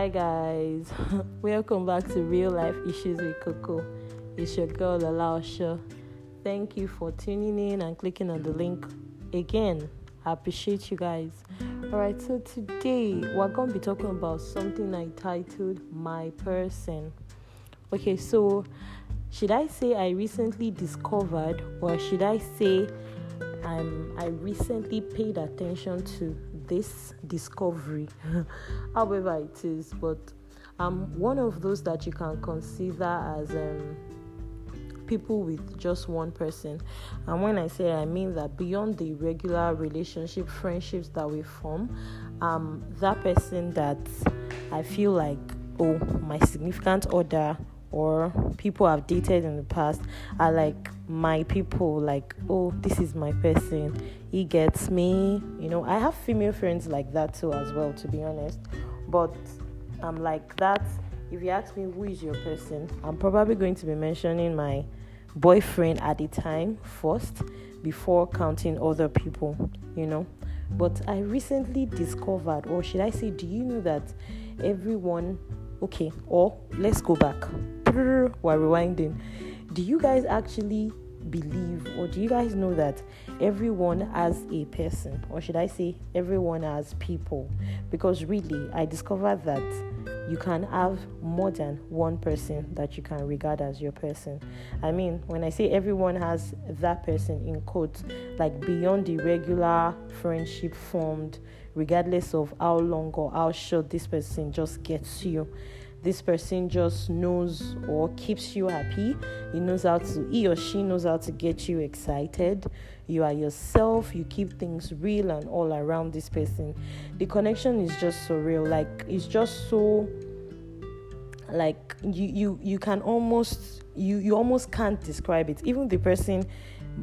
Hi guys, welcome back to Real Life Issues with Coco. It's your girl Lala Osho. Thank you for tuning in and clicking on the link again. I appreciate you guys. Alright, so today we're gonna be talking about something I titled My Person. Okay, so should I say I recently discovered, or should I say I'm, I recently paid attention to this discovery, however it is, but I'm one of those that you can consider as um, people with just one person. And when I say I mean that beyond the regular relationship, friendships that we form, um, that person that I feel like, oh, my significant other or people I've dated in the past are like my people, like, oh, this is my person. He gets me. You know, I have female friends like that too, as well, to be honest. But I'm like that. If you ask me who is your person, I'm probably going to be mentioning my boyfriend at the time first before counting other people, you know. But I recently discovered, or should I say, do you know that everyone, okay, or let's go back while rewinding. Do you guys actually believe or do you guys know that everyone has a person or should I say everyone has people because really I discovered that you can have more than one person that you can regard as your person. I mean, when I say everyone has that person in quotes, like beyond the regular friendship formed, regardless of how long or how short this person just gets you this person just knows or keeps you happy. He knows how to, he or she knows how to get you excited. You are yourself, you keep things real and all around this person. The connection is just so real. Like, it's just so like you you you can almost you you almost can't describe it even the person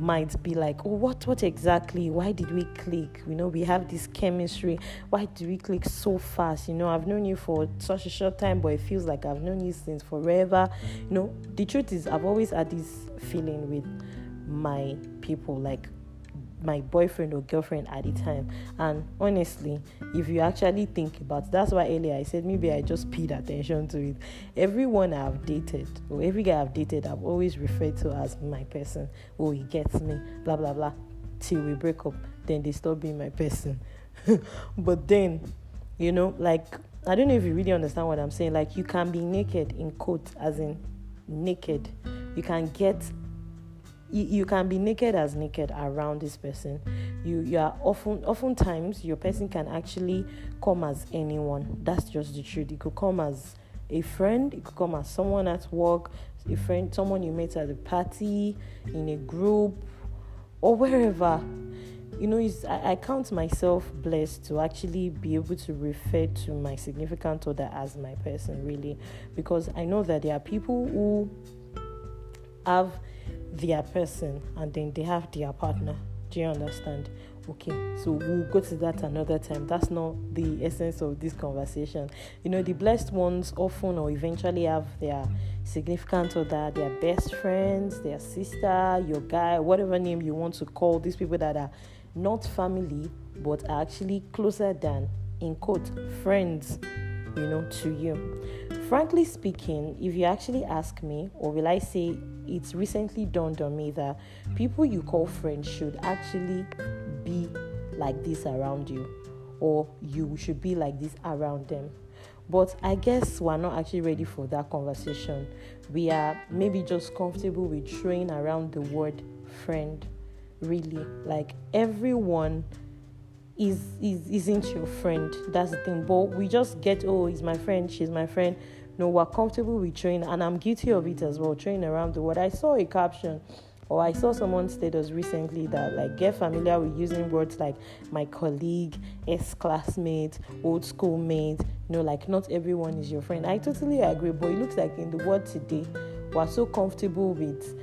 might be like, oh, what, what exactly? Why did we click? You know, we have this chemistry. Why did we click so fast? You know, I've known you for such a short time, but it feels like I've known you since forever. You know, the truth is, I've always had this feeling with my people, like my boyfriend or girlfriend at the time. And honestly, if you actually think about that's why earlier I said maybe I just paid attention to it. Everyone I've dated, or every guy I've dated, I've always referred to as my person. Oh, he gets me, blah blah blah. Till we break up, then they stop being my person. but then, you know, like I don't know if you really understand what I'm saying. Like you can be naked in quote, as in naked. You can get you, you can be naked as naked around this person. You you are often oftentimes your person can actually come as anyone. That's just the truth. It could come as a friend, it could come as someone at work, a friend, someone you met at a party, in a group, or wherever. You know, I, I count myself blessed to actually be able to refer to my significant other as my person, really, because I know that there are people who have their person and then they have their partner. Do you understand? Okay, so we'll go to that another time. That's not the essence of this conversation. You know, the blessed ones often or eventually have their significant other, their best friends, their sister, your guy, whatever name you want to call these people that are not family but are actually closer than, in quote, friends you know, to you. Frankly speaking, if you actually ask me, or will I say it's recently dawned on me that people you call friends should actually be like this around you, or you should be like this around them. But I guess we're not actually ready for that conversation. We are maybe just comfortable with throwing around the word friend. Really, like everyone is is isn't your friend. That's the thing. But we just get oh, he's my friend, she's my friend. No, we're comfortable with training, and I'm guilty of it as well. Training around the world. I saw a caption or I saw someone status recently that like get familiar with using words like my colleague, ex classmate, old schoolmate. You know, like not everyone is your friend. I totally agree, but it looks like in the world today, we're so comfortable with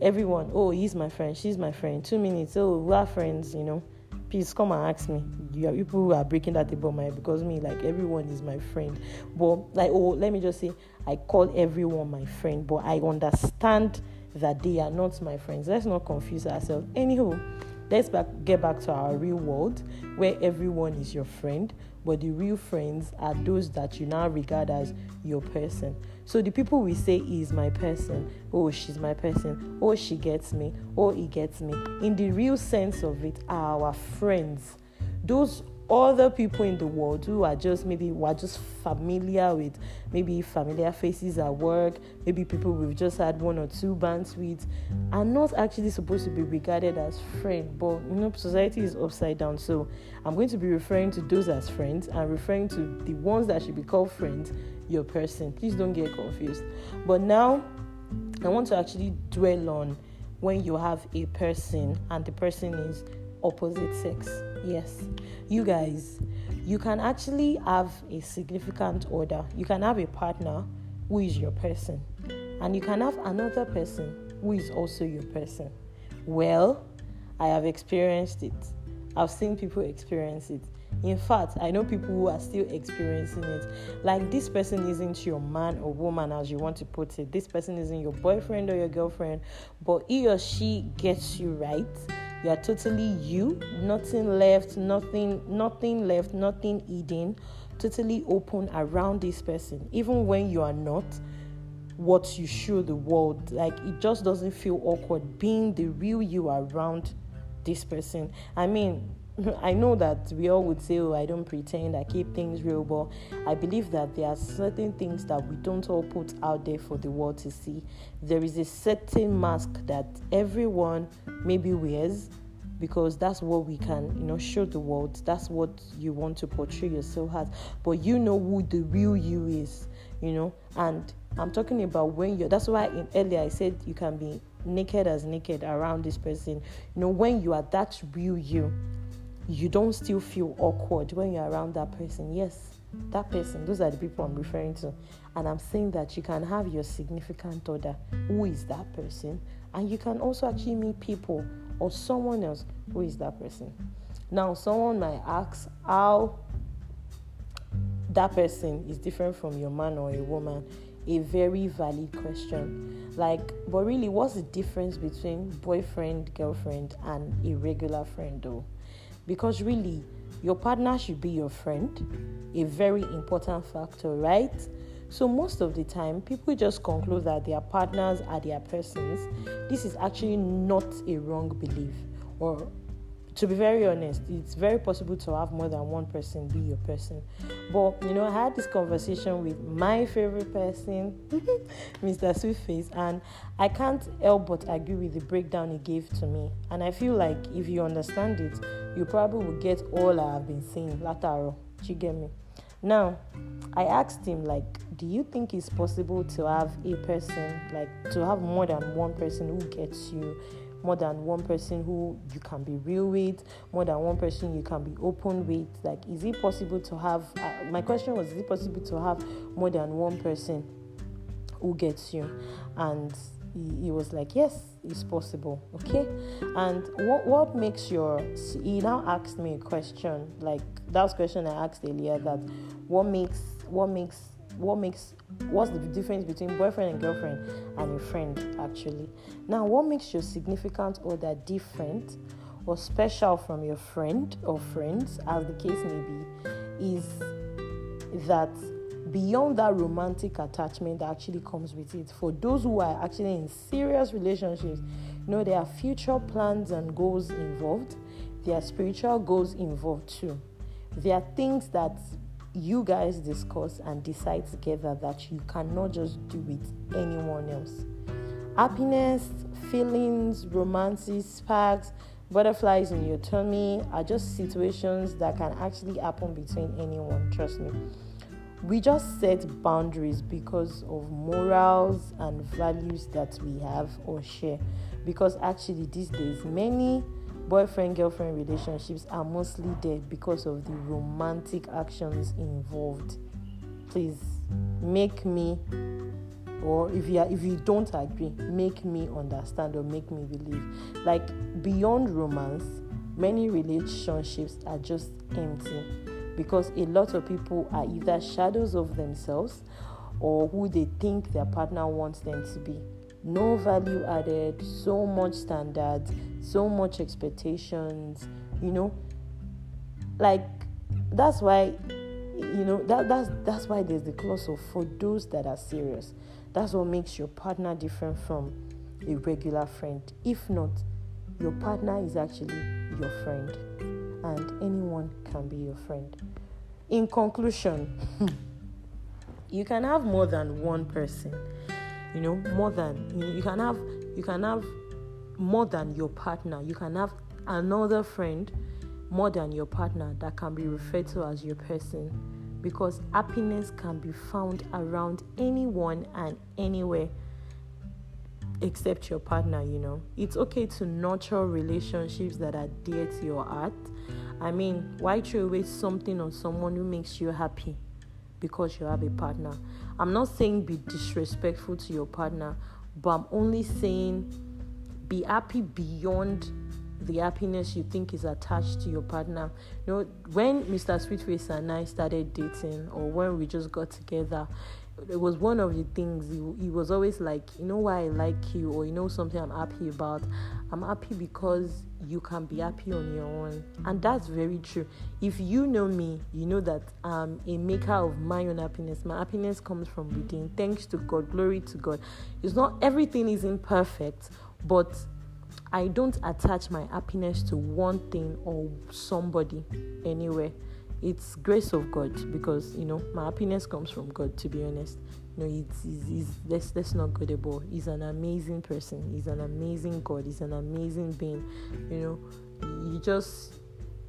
everyone. Oh, he's my friend, she's my friend. Two minutes. Oh, we're friends. You know please come and ask me. You people who are breaking that table my because me like everyone is my friend. But like oh let me just say I call everyone my friend, but I understand that they are not my friends. Let's not confuse ourselves. Anywho, let's back, get back to our real world where everyone is your friend, but the real friends are those that you now regard as your person. So the people we say is my person, oh she's my person, oh she gets me, oh he gets me. In the real sense of it, are our friends. Those other people in the world who are just maybe we're just familiar with maybe familiar faces at work, maybe people we've just had one or two bands with, are not actually supposed to be regarded as friends. But you know, society is upside down. So I'm going to be referring to those as friends and referring to the ones that should be called friends, your person. Please don't get confused. But now I want to actually dwell on when you have a person and the person is opposite sex. Yes, you guys, you can actually have a significant order. You can have a partner who is your person, and you can have another person who is also your person. Well, I have experienced it. I've seen people experience it. In fact, I know people who are still experiencing it. Like, this person isn't your man or woman, as you want to put it. This person isn't your boyfriend or your girlfriend, but he or she gets you right you are totally you, nothing left, nothing, nothing left, nothing hidden, totally open around this person. Even when you are not what you show the world, like it just doesn't feel awkward being the real you around this person. I mean, I know that we all would say, Oh, I don't pretend, I keep things real, but I believe that there are certain things that we don't all put out there for the world to see. There is a certain mask that everyone maybe wears because that's what we can, you know, show the world. That's what you want to portray yourself as. But you know who the real you is, you know, and I'm talking about when you're that's why in earlier I said you can be naked as naked around this person. You know, when you are that real you you don't still feel awkward when you're around that person. Yes, that person, those are the people I'm referring to. And I'm saying that you can have your significant other who is that person, and you can also actually meet people or someone else who is that person. Now, someone might ask how that person is different from your man or a woman. A very valid question. Like, but really, what's the difference between boyfriend, girlfriend, and a regular friend, though? Because really your partner should be your friend, a very important factor, right? So, most of the time, people just conclude that their partners are their persons. This is actually not a wrong belief or to be very honest, it's very possible to have more than one person be your person. But you know, I had this conversation with my favorite person, Mr. Sweetface, and I can't help but agree with the breakdown he gave to me. And I feel like if you understand it, you probably will get all I have been saying lateral. Do you get me? Now, I asked him like, do you think it's possible to have a person like to have more than one person who gets you? More than one person who you can be real with, more than one person you can be open with. Like, is it possible to have? Uh, my question was, is it possible to have more than one person who gets you? And he, he was like, yes, it's possible. Okay. And what what makes your? He now asked me a question. Like that was question I asked earlier. That what makes what makes what makes what's the difference between boyfriend and girlfriend and a friend actually? Now what makes your significant other different or special from your friend or friends as the case may be is that beyond that romantic attachment that actually comes with it for those who are actually in serious relationships you know there are future plans and goals involved. There are spiritual goals involved too. There are things that you guys discuss and decide together that you cannot just do with anyone else. Happiness, feelings, romances, sparks, butterflies in your tummy are just situations that can actually happen between anyone, trust me. We just set boundaries because of morals and values that we have or share. Because actually, these days, many boyfriend girlfriend relationships are mostly dead because of the romantic actions involved. Please make me or if you are, if you don't agree, make me understand or make me believe. Like beyond romance, many relationships are just empty because a lot of people are either shadows of themselves or who they think their partner wants them to be. no value added, so much standards, so much expectations, you know. Like that's why you know that that's that's why there's the clause of for those that are serious. That's what makes your partner different from a regular friend. If not, your partner is actually your friend, and anyone can be your friend. In conclusion, you can have more than one person you know more than you, know, you can have you can have more than your partner. You can have another friend more than your partner that can be referred to as your person because happiness can be found around anyone and anywhere except your partner you know. It's okay to nurture relationships that are dear to your heart. I mean why throw away something on someone who makes you happy because you have a partner? I'm not saying be disrespectful to your partner, but I'm only saying be happy beyond the happiness you think is attached to your partner. You know, when Mr. Sweetface and I started dating, or when we just got together, it was one of the things he, he was always like, you know why I like you, or you know something I'm happy about. I'm happy because you can be happy on your own, and that's very true. If you know me, you know that I'm a maker of my own happiness. My happiness comes from within. Thanks to God, glory to God. It's not everything is imperfect, but I don't attach my happiness to one thing or somebody anywhere it's grace of God because you know my happiness comes from God. To be honest, you know, it's, it's, let's let's not go the ball. He's an amazing person. He's an amazing God. He's an amazing being. You know, you just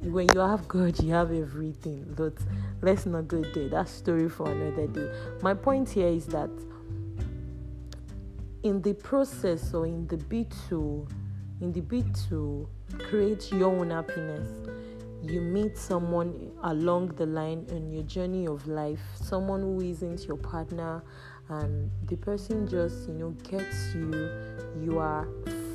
when you have God, you have everything. But let's not go there. That's story for another day. My point here is that in the process or in the bid to in the bid to create your own happiness. You meet someone along the line in your journey of life, someone who isn't your partner, and the person just, you know, gets you, you are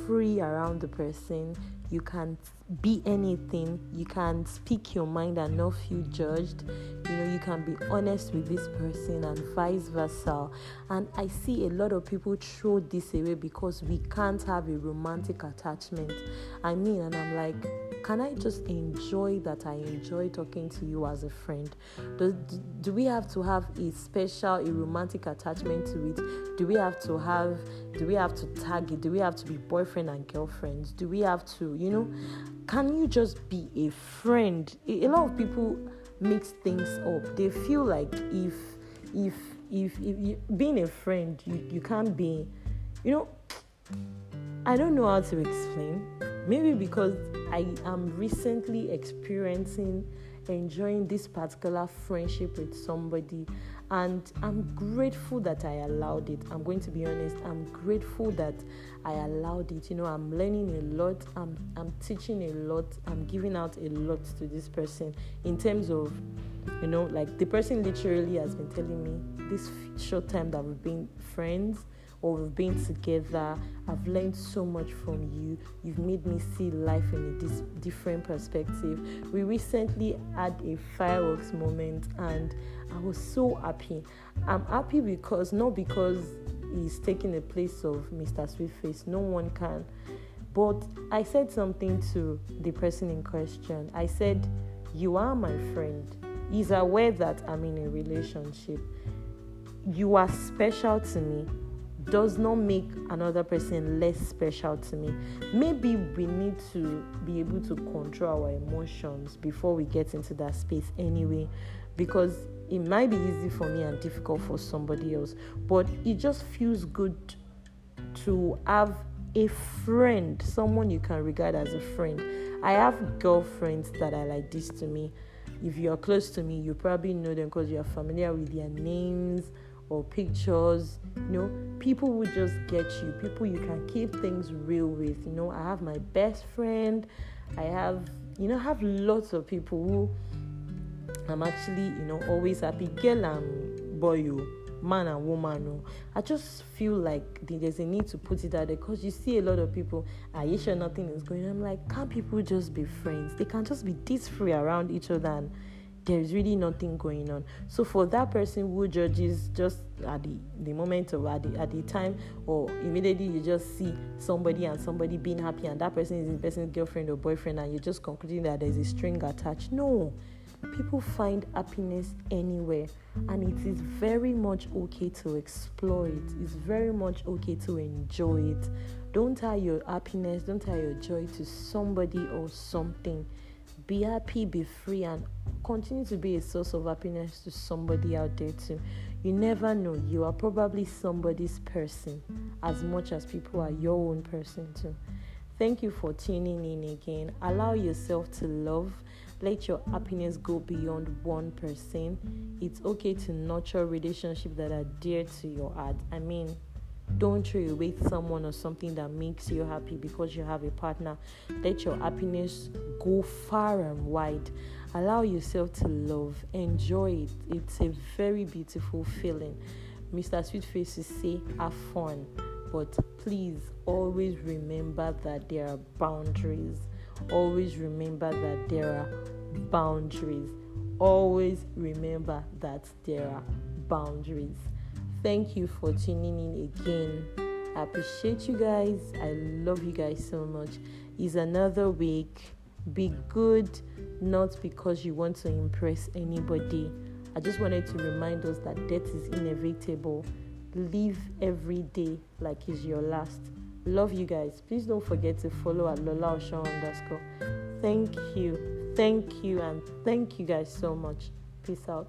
free around the person, you can be anything, you can speak your mind and not feel judged, you know, you can be honest with this person and vice versa. And I see a lot of people throw this away because we can't have a romantic attachment. I mean, and I'm like, can I just enjoy that I enjoy talking to you as a friend? Do, do we have to have a special, a romantic attachment to it? Do we have to have, do we have to tag it? Do we have to be boyfriend and girlfriend? Do we have to, you know, can you just be a friend? A, a lot of people mix things up. They feel like if, if, if, if you, being a friend, you, you can't be, you know, I don't know how to explain. Maybe because I am recently experiencing enjoying this particular friendship with somebody and I'm grateful that I allowed it. I'm going to be honest, I'm grateful that I allowed it. You know, I'm learning a lot, I'm I'm teaching a lot, I'm giving out a lot to this person in terms of you know, like the person literally has been telling me this short time that we've been friends or we've been together. I've learned so much from you. You've made me see life in a dis- different perspective. We recently had a fireworks moment and I was so happy. I'm happy because, not because he's taking the place of Mr. Sweetface, no one can. But I said something to the person in question. I said, You are my friend. He's aware that I'm in a relationship. You are special to me does not make another person less special to me. Maybe we need to be able to control our emotions before we get into that space anyway, because it might be easy for me and difficult for somebody else, but it just feels good to have a friend, someone you can regard as a friend. I have girlfriends that are like this to me. If you're close to me, you probably know them because you're familiar with their names or pictures. You know, people will just get you, people you can keep things real with. You know, I have my best friend, I have, you know, I have lots of people who I'm actually, you know, always happy. Girl and boy, you man and woman. No. I just feel like there's a need to put it out there because you see a lot of people, are you sure nothing is going on? I'm like, can't people just be friends? They can just be this free around each other and there's really nothing going on. So for that person who judges just at the, the moment of at the, at the time or immediately you just see somebody and somebody being happy and that person is the person's girlfriend or boyfriend and you're just concluding that there's a string attached. No. People find happiness anywhere and it is very much okay to explore it. It's very much okay to enjoy it. Don't tie your happiness, don't tie your joy to somebody or something be happy, be free, and continue to be a source of happiness to somebody out there too. You never know, you are probably somebody's person as much as people are your own person too. Thank you for tuning in again. Allow yourself to love. Let your happiness go beyond one person. It's okay to nurture relationships that are dear to your heart. I mean, don't throw away someone or something that makes you happy because you have a partner. Let your happiness go far and wide. Allow yourself to love. Enjoy it. It's a very beautiful feeling. Mr. Sweetface say have fun, but please always remember that there are boundaries. Always remember that there are boundaries. Always remember that there are boundaries. Thank you for tuning in again. I appreciate you guys. I love you guys so much. It's another week. Be good, not because you want to impress anybody. I just wanted to remind us that death is inevitable. Live every day like it's your last. Love you guys. Please don't forget to follow at Lola Osho underscore. Thank you. Thank you and thank you guys so much. Peace out.